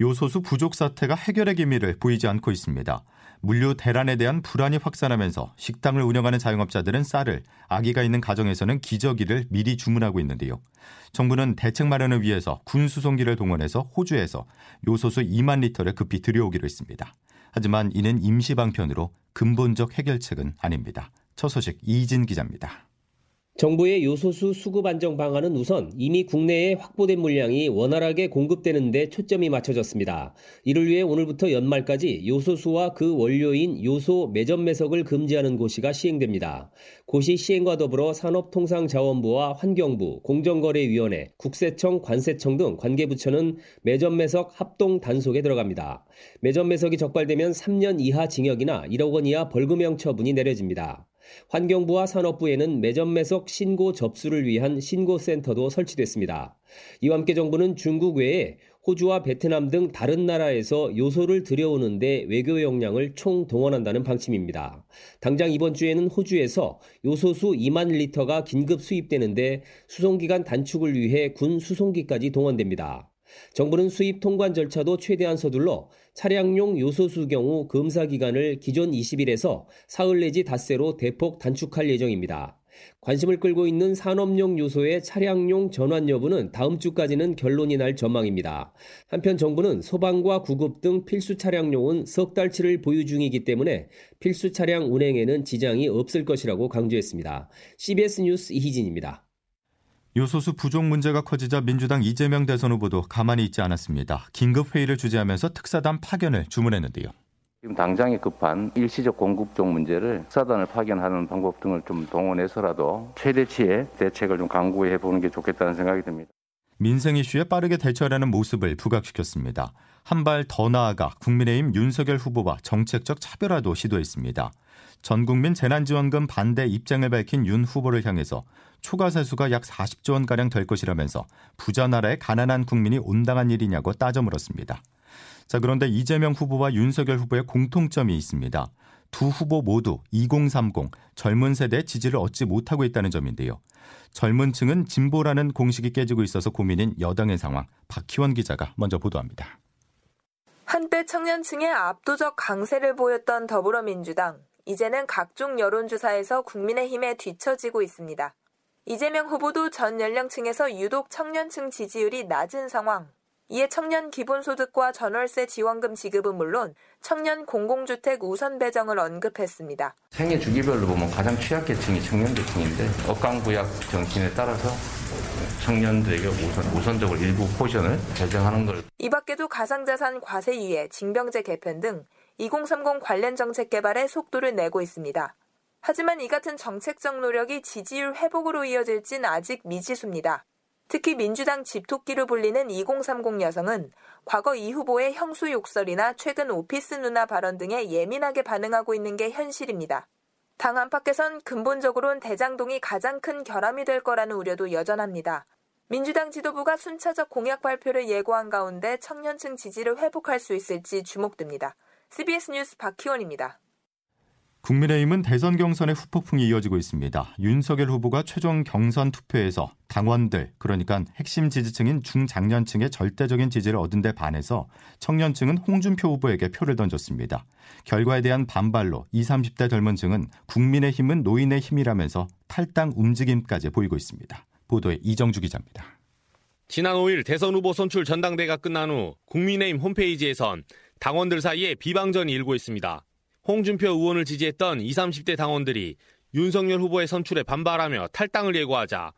요소수 부족 사태가 해결의 기미를 보이지 않고 있습니다. 물류 대란에 대한 불안이 확산하면서 식당을 운영하는 자영업자들은 쌀을 아기가 있는 가정에서는 기저귀를 미리 주문하고 있는데요. 정부는 대책 마련을 위해서 군 수송기를 동원해서 호주에서 요소수 2만 리터를 급히 들여오기로 했습니다. 하지만 이는 임시 방편으로 근본적 해결책은 아닙니다. 첫 소식 이진 기자입니다. 정부의 요소수 수급 안정 방안은 우선 이미 국내에 확보된 물량이 원활하게 공급되는 데 초점이 맞춰졌습니다. 이를 위해 오늘부터 연말까지 요소수와 그 원료인 요소 매점 매석을 금지하는 고시가 시행됩니다. 고시 시행과 더불어 산업통상자원부와 환경부, 공정거래위원회, 국세청, 관세청 등 관계부처는 매점 매석 합동 단속에 들어갑니다. 매점 매석이 적발되면 3년 이하 징역이나 1억 원 이하 벌금형 처분이 내려집니다. 환경부와 산업부에는 매점 매석 신고 접수를 위한 신고센터도 설치됐습니다. 이와 함께 정부는 중국 외에 호주와 베트남 등 다른 나라에서 요소를 들여오는데 외교 역량을 총 동원한다는 방침입니다. 당장 이번 주에는 호주에서 요소수 2만 리터가 긴급 수입되는데 수송기간 단축을 위해 군 수송기까지 동원됩니다. 정부는 수입 통관 절차도 최대한 서둘러 차량용 요소수 경우 검사 기간을 기존 20일에서 사흘 내지 닷새로 대폭 단축할 예정입니다. 관심을 끌고 있는 산업용 요소의 차량용 전환 여부는 다음 주까지는 결론이 날 전망입니다. 한편 정부는 소방과 구급 등 필수 차량용은 석 달치를 보유 중이기 때문에 필수 차량 운행에는 지장이 없을 것이라고 강조했습니다. CBS 뉴스 이희진입니다. 요소수 부족 문제가 커지자 민주당 이재명 대선 후보도 가만히 있지 않았습니다. 긴급 회의를 주재하면서 특사단 파견을 주문했는데요. 지금 당장에 급한 일시적 공급종 문제를 특사단을 파견하는 방법 등을 좀 동원해서라도 최대치의 대책을 좀 강구해 보는 게 좋겠다는 생각이 듭니다. 민생 이슈에 빠르게 대처하려는 모습을 부각시켰습니다. 한 발 더 나아가 국민의힘 윤석열 후보와 정책적 차별화도 시도했습니다. 전 국민 재난지원금 반대 입장을 밝힌 윤 후보를 향해서 초과 세수가 약 40조 원 가량 될 것이라면서 부자 나라의 가난한 국민이 온당한 일이냐고 따져 물었습니다. 자, 그런데 이재명 후보와 윤석열 후보의 공통점이 있습니다. 두 후보 모두 2030 젊은 세대의 지지를 얻지 못하고 있다는 점인데요. 젊은 층은 진보라는 공식이 깨지고 있어서 고민인 여당의 상황 박희원 기자가 먼저 보도합니다. 한때 청년층의 압도적 강세를 보였던 더불어민주당. 이제는 각종 여론조사에서 국민의힘에 뒤처지고 있습니다. 이재명 후보도 전 연령층에서 유독 청년층 지지율이 낮은 상황. 이에 청년 기본소득과 전월세 지원금 지급은 물론 청년 공공주택 우선 배정을 언급했습니다. 생애 주기별로 보면 가장 취약계층이 청년계층인데 억강구약 정신에 따라서 청년들에게 우선, 우선적으로 일부 포션을 배정하는 걸. 이 밖에도 가상자산 과세 유예, 징병제 개편 등 2030 관련 정책 개발에 속도를 내고 있습니다. 하지만 이 같은 정책적 노력이 지지율 회복으로 이어질진 아직 미지수입니다. 특히 민주당 집토끼로 불리는 2030 여성은 과거 이 후보의 형수 욕설이나 최근 오피스 누나 발언 등에 예민하게 반응하고 있는 게 현실입니다. 당 안팎에선 근본적으론 대장동이 가장 큰 결함이 될 거라는 우려도 여전합니다. 민주당 지도부가 순차적 공약 발표를 예고한 가운데 청년층 지지를 회복할 수 있을지 주목됩니다. CBS 뉴스 박희원입니다. 국민의힘은 대선 경선의 후폭풍이 이어지고 있습니다. 윤석열 후보가 최종 경선 투표에서 당원들, 그러니까 핵심 지지층인 중장년층의 절대적인 지지를 얻은 데 반해서 청년층은 홍준표 후보에게 표를 던졌습니다. 결과에 대한 반발로 20, 30대 젊은 층은 국민의힘은 노인의 힘이라면서 탈당 움직임까지 보이고 있습니다. 보도에 이정주 기자입니다. 지난 5일 대선 후보 선출 전당대가 끝난 후 국민의힘 홈페이지에선 당원들 사이에 비방전이 일고 있습니다. 홍준표 의원을 지지했던 20, 30대 당원들이 윤석열 후보의 선출에 반발하며 탈당을 예고하자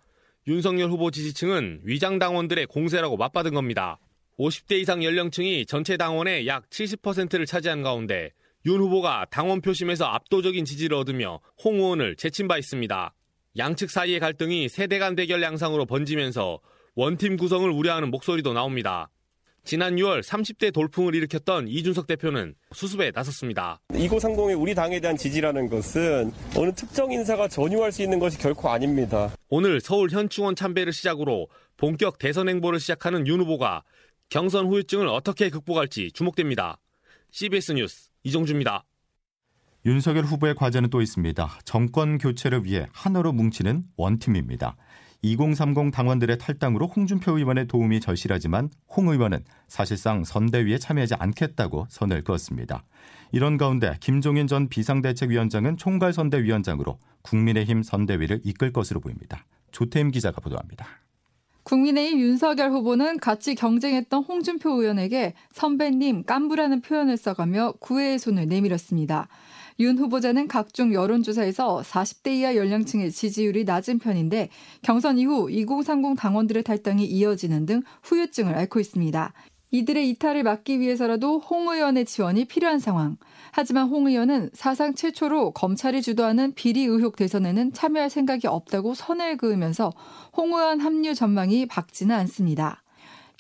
윤석열 후보 지지층은 위장 당원들의 공세라고 맞받은 겁니다. 50대 이상 연령층이 전체 당원의 약 70%를 차지한 가운데 윤 후보가 당원 표심에서 압도적인 지지를 얻으며 홍 의원을 제친 바 있습니다. 양측 사이의 갈등이 세대 간 대결 양상으로 번지면서 원팀 구성을 우려하는 목소리도 나옵니다. 지난 6월 30대 돌풍을 일으켰던 이준석 대표는 수습에 나섰습니다. 2030의 우리 당에 대한 지지라는 것은 어느 특정 인사가 전유할 수 있는 것이 결코 아닙니다. 오늘 서울 현충원 참배를 시작으로 본격 대선 행보를 시작하는 윤 후보가 경선 후유증을 어떻게 극복할지 주목됩니다. CBS 뉴스 이종주입니다. 윤석열 후보의 과제는 또 있습니다. 정권 교체를 위해 하나로 뭉치는 원팀입니다. 2030 당원들의 탈당으로 홍준표 의원의 도움이 절실하지만 홍 의원은 사실상 선대위에 참여하지 않겠다고 선을 그었습니다. 이런 가운데 김종인 전 비상대책위원장은 총괄선대위원장으로 국민의힘 선대위를 이끌 것으로 보입니다. 조태임 기자가 보도합니다. 국민의힘 윤석열 후보는 같이 경쟁했던 홍준표 의원에게 선배님 깐부라는 표현을 써가며 구애의 손을 내밀었습니다. 윤 후보자는 각종 여론조사에서 40대 이하 연령층의 지지율이 낮은 편인데 경선 이후 2030 당원들의 탈당이 이어지는 등 후유증을 앓고 있습니다. 이들의 이탈을 막기 위해서라도 홍 의원의 지원이 필요한 상황. 하지만 홍 의원은 사상 최초로 검찰이 주도하는 비리 의혹 대선에는 참여할 생각이 없다고 선을 그으면서 홍 의원 합류 전망이 밝지는 않습니다.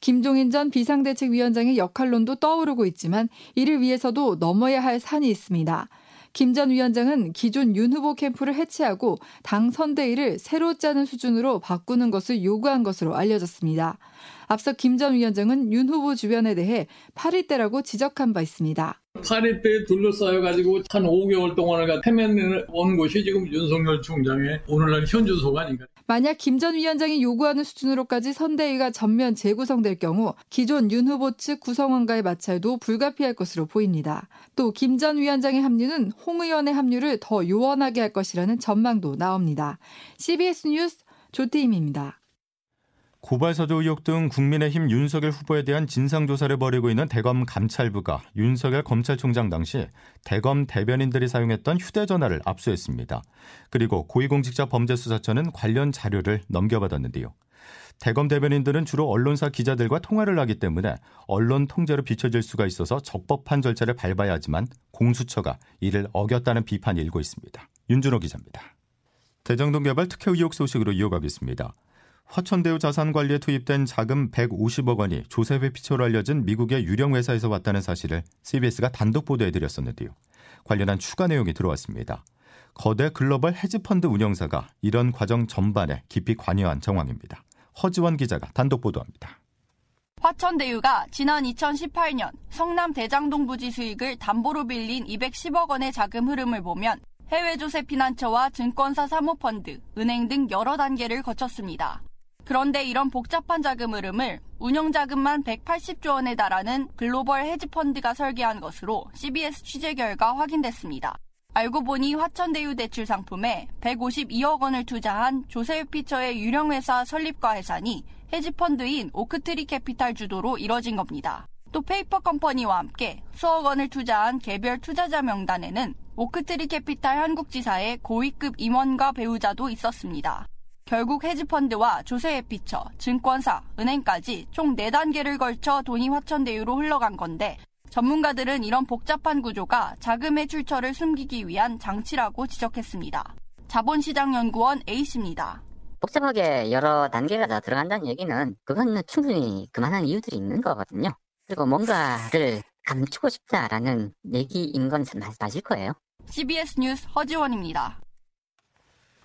김종인 전 비상대책위원장의 역할론도 떠오르고 있지만 이를 위해서도 넘어야 할 산이 있습니다. 김 전 위원장은 기존 윤 후보 캠프를 해체하고 당 선대위를 새로 짜는 수준으로 바꾸는 것을 요구한 것으로 알려졌습니다. 앞서 김 전 위원장은 윤 후보 주변에 대해 8일대라고 지적한 바 있습니다. 8일대에 둘러싸여가지고 한 5개월 동안을 헤매는 곳이 지금 윤석열 총장의 오늘날 현 주소가 아닌가. 만약 김 전 위원장이 요구하는 수준으로까지 선대위가 전면 재구성될 경우 기존 윤 후보 측 구성원과의 마찰도 불가피할 것으로 보입니다. 또 김 전 위원장의 합류는 홍 의원의 합류를 더 요원하게 할 것이라는 전망도 나옵니다. CBS 뉴스 조태임입니다. 고발사주 의혹 등 국민의힘 윤석열 후보에 대한 진상조사를 벌이고 있는 대검 감찰부가 윤석열 검찰총장 당시 대검 대변인들이 사용했던 휴대전화를 압수했습니다. 그리고 고위공직자 범죄수사처는 관련 자료를 넘겨받았는데요. 대검 대변인들은 주로 언론사 기자들과 통화를 하기 때문에 언론 통제로 비춰질 수가 있어서 적법한 절차를 밟아야 하지만 공수처가 이를 어겼다는 비판이 일고 있습니다. 윤준호 기자입니다. 대장동 개발 특혜 의혹 소식으로 이어가겠습니다. 화천대유 자산관리에 투입된 자금 150억 원이 조세회 피처로 알려진 미국의 유령 회사에서 왔다는 사실을 CBS가 단독 보도해드렸었는데요. 관련한 추가 내용이 들어왔습니다. 거대 글로벌 헤지펀드 운영사가 이런 과정 전반에 깊이 관여한 정황입니다. 허지원 기자가 단독 보도합니다. 화천대유가 지난 2018년 성남 대장동 부지 수익을 담보로 빌린 210억 원의 자금 흐름을 보면 해외 조세 피난처와 증권사 사모펀드, 은행 등 여러 단계를 거쳤습니다. 그런데 이런 복잡한 자금 흐름을 운영 자금만 180조 원에 달하는 글로벌 헤지펀드가 설계한 것으로 CBS 취재 결과 확인됐습니다. 알고 보니 화천대유 대출 상품에 152억 원을 투자한 조세유 피처의 유령 회사 설립과 해산이 헤지펀드인 오크트리 캐피탈 주도로 이뤄진 겁니다. 또 페이퍼 컴퍼니와 함께 수억 원을 투자한 개별 투자자 명단에는 오크트리 캐피탈 한국지사의 고위급 임원과 배우자도 있었습니다. 결국 헤지펀드와 조세회피처, 증권사, 은행까지 총 4단계를 걸쳐 돈이 화천대유로 흘러간 건데 전문가들은 이런 복잡한 구조가 자금의 출처를 숨기기 위한 장치라고 지적했습니다. 자본시장연구원 A씨입니다. 복잡하게 여러 단계가 다 들어간다는 얘기는 그건 충분히 그만한 이유들이 있는 거거든요. 그리고 뭔가를 감추고 싶다라는 얘기인 건 맞을 거예요. CBS 뉴스 허지원입니다.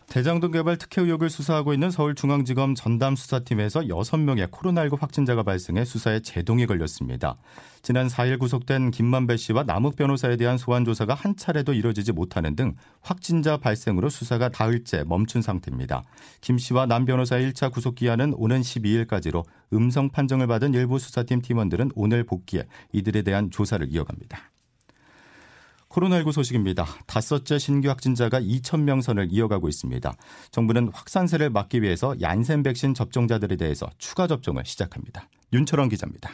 대장동 개발 특혜 의혹을 수사하고 있는 서울중앙지검 전담수사팀에서 6명의 코로나19 확진자가 발생해 수사에 제동이 걸렸습니다. 지난 4일 구속된 김만배 씨와 남욱 변호사에 대한 소환 조사가 한 차례도 이뤄지지 못하는 등 확진자 발생으로 수사가 다흘째 멈춘 상태입니다. 김 씨와 남 변호사의 1차 구속 기한은 오는 12일까지로 음성 판정을 받은 일부 수사팀 팀원들은 오늘 복귀해 이들에 대한 조사를 이어갑니다. 코로나19 소식입니다. 다섯째 신규 확진자가 2,000명 선을 이어가고 있습니다. 정부는 확산세를 막기 위해서 얀센 백신 접종자들에 대해서 추가 접종을 시작합니다. 윤철원 기자입니다.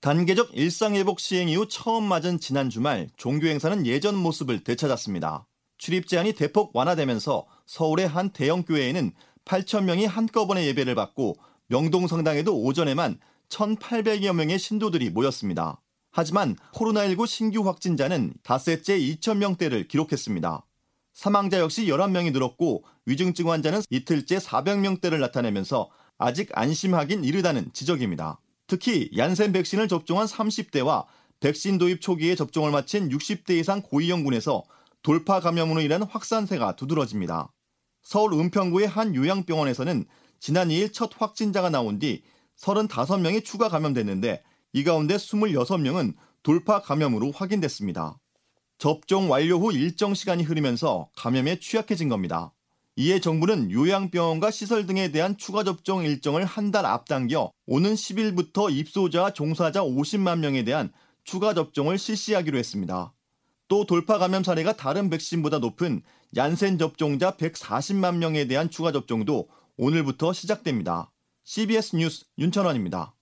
단계적 일상회복 시행 이후 처음 맞은 지난 주말 종교 행사는 예전 모습을 되찾았습니다. 출입 제한이 대폭 완화되면서 서울의 한 대형 교회에는 8,000명이 한꺼번에 예배를 받고 명동 성당에도 오전에만 1,800여 명의 신도들이 모였습니다. 하지만 코로나19 신규 확진자는 닷새째 2,000명대를 기록했습니다. 사망자 역시 11명이 늘었고 위중증 환자는 이틀째 400명대를 나타내면서 아직 안심하긴 이르다는 지적입니다. 특히 얀센 백신을 접종한 30대와 백신 도입 초기에 접종을 마친 60대 이상 고위험군에서 돌파 감염으로 인한 확산세가 두드러집니다. 서울 은평구의 한 요양병원에서는 지난 2일 첫 확진자가 나온 뒤 35명이 추가 감염됐는데 이 가운데 26명은 돌파 감염으로 확인됐습니다. 접종 완료 후 일정 시간이 흐르면서 감염에 취약해진 겁니다. 이에 정부는 요양병원과 시설 등에 대한 추가 접종 일정을 한 달 앞당겨 오는 10일부터 입소자 종사자 50만 명에 대한 추가 접종을 실시하기로 했습니다. 또 돌파 감염 사례가 다른 백신보다 높은 얀센 접종자 140만 명에 대한 추가 접종도 오늘부터 시작됩니다. CBS 뉴스 윤천원입니다.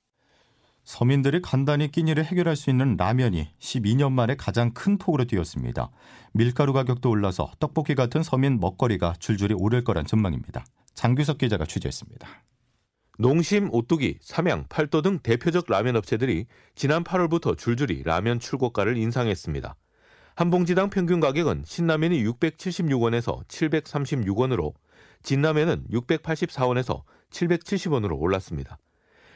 서민들이 간단히 끼니를 해결할 수 있는 라면이 12년 만에 가장 큰 폭으로 뛰었습니다. 밀가루 가격도 올라서 떡볶이 같은 서민 먹거리가 줄줄이 오를 거란 전망입니다. 장규석 기자가 취재했습니다. 농심, 오뚜기, 삼양, 팔도 등 대표적 라면 업체들이 지난 8월부터 줄줄이 라면 출고가를 인상했습니다. 한 봉지당 평균 가격은 신라면이 676원에서 736원으로 진라면은 684원에서 770원으로 올랐습니다.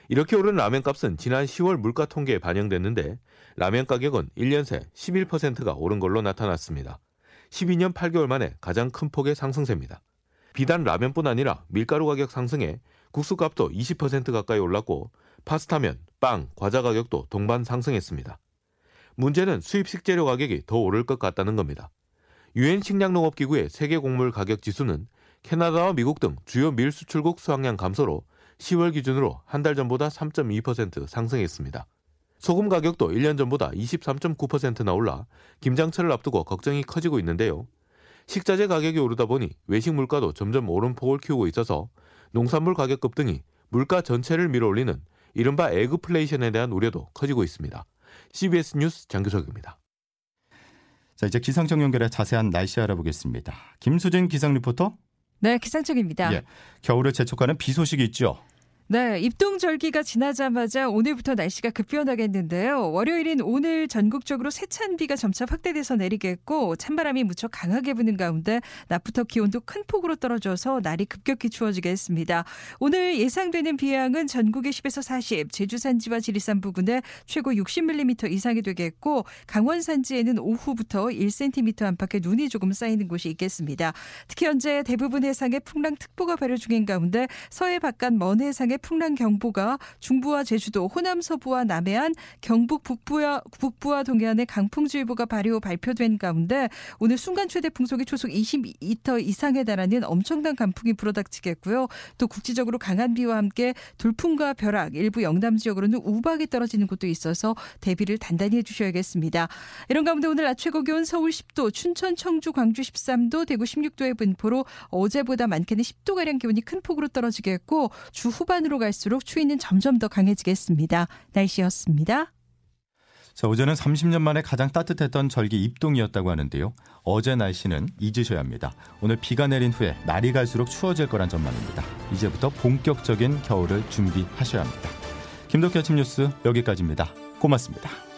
이렇게 오른 라면 값은 지난 10월 물가 통계에 반영됐는데 라면 가격은 1년 새 11%가 오른 걸로 나타났습니다. 12년 8개월 만에 가장 큰 폭의 상승세입니다. 비단 라면뿐 아니라 밀가루 가격 상승에 국수 값도 20% 가까이 올랐고 파스타면, 빵, 과자 가격도 동반 상승했습니다. 문제는 수입 식재료 가격이 더 오를 것 같다는 겁니다. 유엔 식량농업기구의 세계 곡물 가격 지수는 캐나다와 미국 등 주요 밀 수출국 수확량 감소로 10월 기준으로 한 달 전보다 3.2% 상승했습니다. 소금 가격도 1년 전보다 23.9%나 올라 김장철을 앞두고 걱정이 커지고 있는데요. 식자재 가격이 오르다 보니 외식 물가도 점점 오름폭을 키우고 있어서 농산물 가격 급등이 물가 전체를 밀어올리는 이른바 애그플레이션에 대한 우려도 커지고 있습니다. CBS 뉴스 장규석입니다. 자, 이제 기상청 연결해 자세한 날씨 알아보겠습니다. 김수진 기상 리포터. 네, 기상청입니다. 예, 겨울을 재촉하는 비 소식이 있죠. 네, 입동 절기가 지나자마자 오늘부터 날씨가 급변하겠는데요. 월요일인 오늘 전국적으로 세찬 비가 점차 확대돼서 내리겠고 찬바람이 무척 강하게 부는 가운데 낮부터 기온도 큰 폭으로 떨어져서 날이 급격히 추워지겠습니다. 오늘 예상되는 비 양은 전국의 10에서 40, 제주 산지와 지리산 부근에 최고 60mm 이상이 되겠고 강원 산지에는 오후부터 1cm 안팎의 눈이 조금 쌓이는 곳이 있겠습니다. 특히 현재 대부분 해상에 풍랑특보가 발효 중인 가운데 서해 바깥 먼 해상에 지역에 풍랑 경보가 중부와 제주도, 호남 서부와 남해안, 경북 북부와 북부와 동해안에 강풍주의보가 발효 발표된 가운데 오늘 순간 최대 풍속이 초속 20m 이상에 달하는 엄청난 강풍이 불어닥치겠고요. 또 국지적으로 강한 비와 함께 돌풍과 벼락, 일부 영남 지역으로는 우박이 떨어지는 곳도 있어서 대비를 단단히 해주셔야겠습니다. 이런 가운데 오늘 낮 최고 기온 서울 10도, 춘천, 청주, 광주 13도, 대구 16도의 분포로 어제보다 많게는 10도 가량 기온이 큰 폭으로 떨어지겠고 주 후반 후반으로 갈수록 추위는 점점 더 강해지겠습니다. 날씨였습니다. 자, 어제는 30년 만에 가장 따뜻했던 절기 입동이었다고 하는데요. 어제 날씨는 잊으셔야 합니다. 오늘 비가 내린 후에 날이 갈수록 추워질 거란 전망입니다. 이제부터 본격적인 겨울을 준비하셔야 합니다. 김덕기 아침 뉴스 여기까지입니다. 고맙습니다.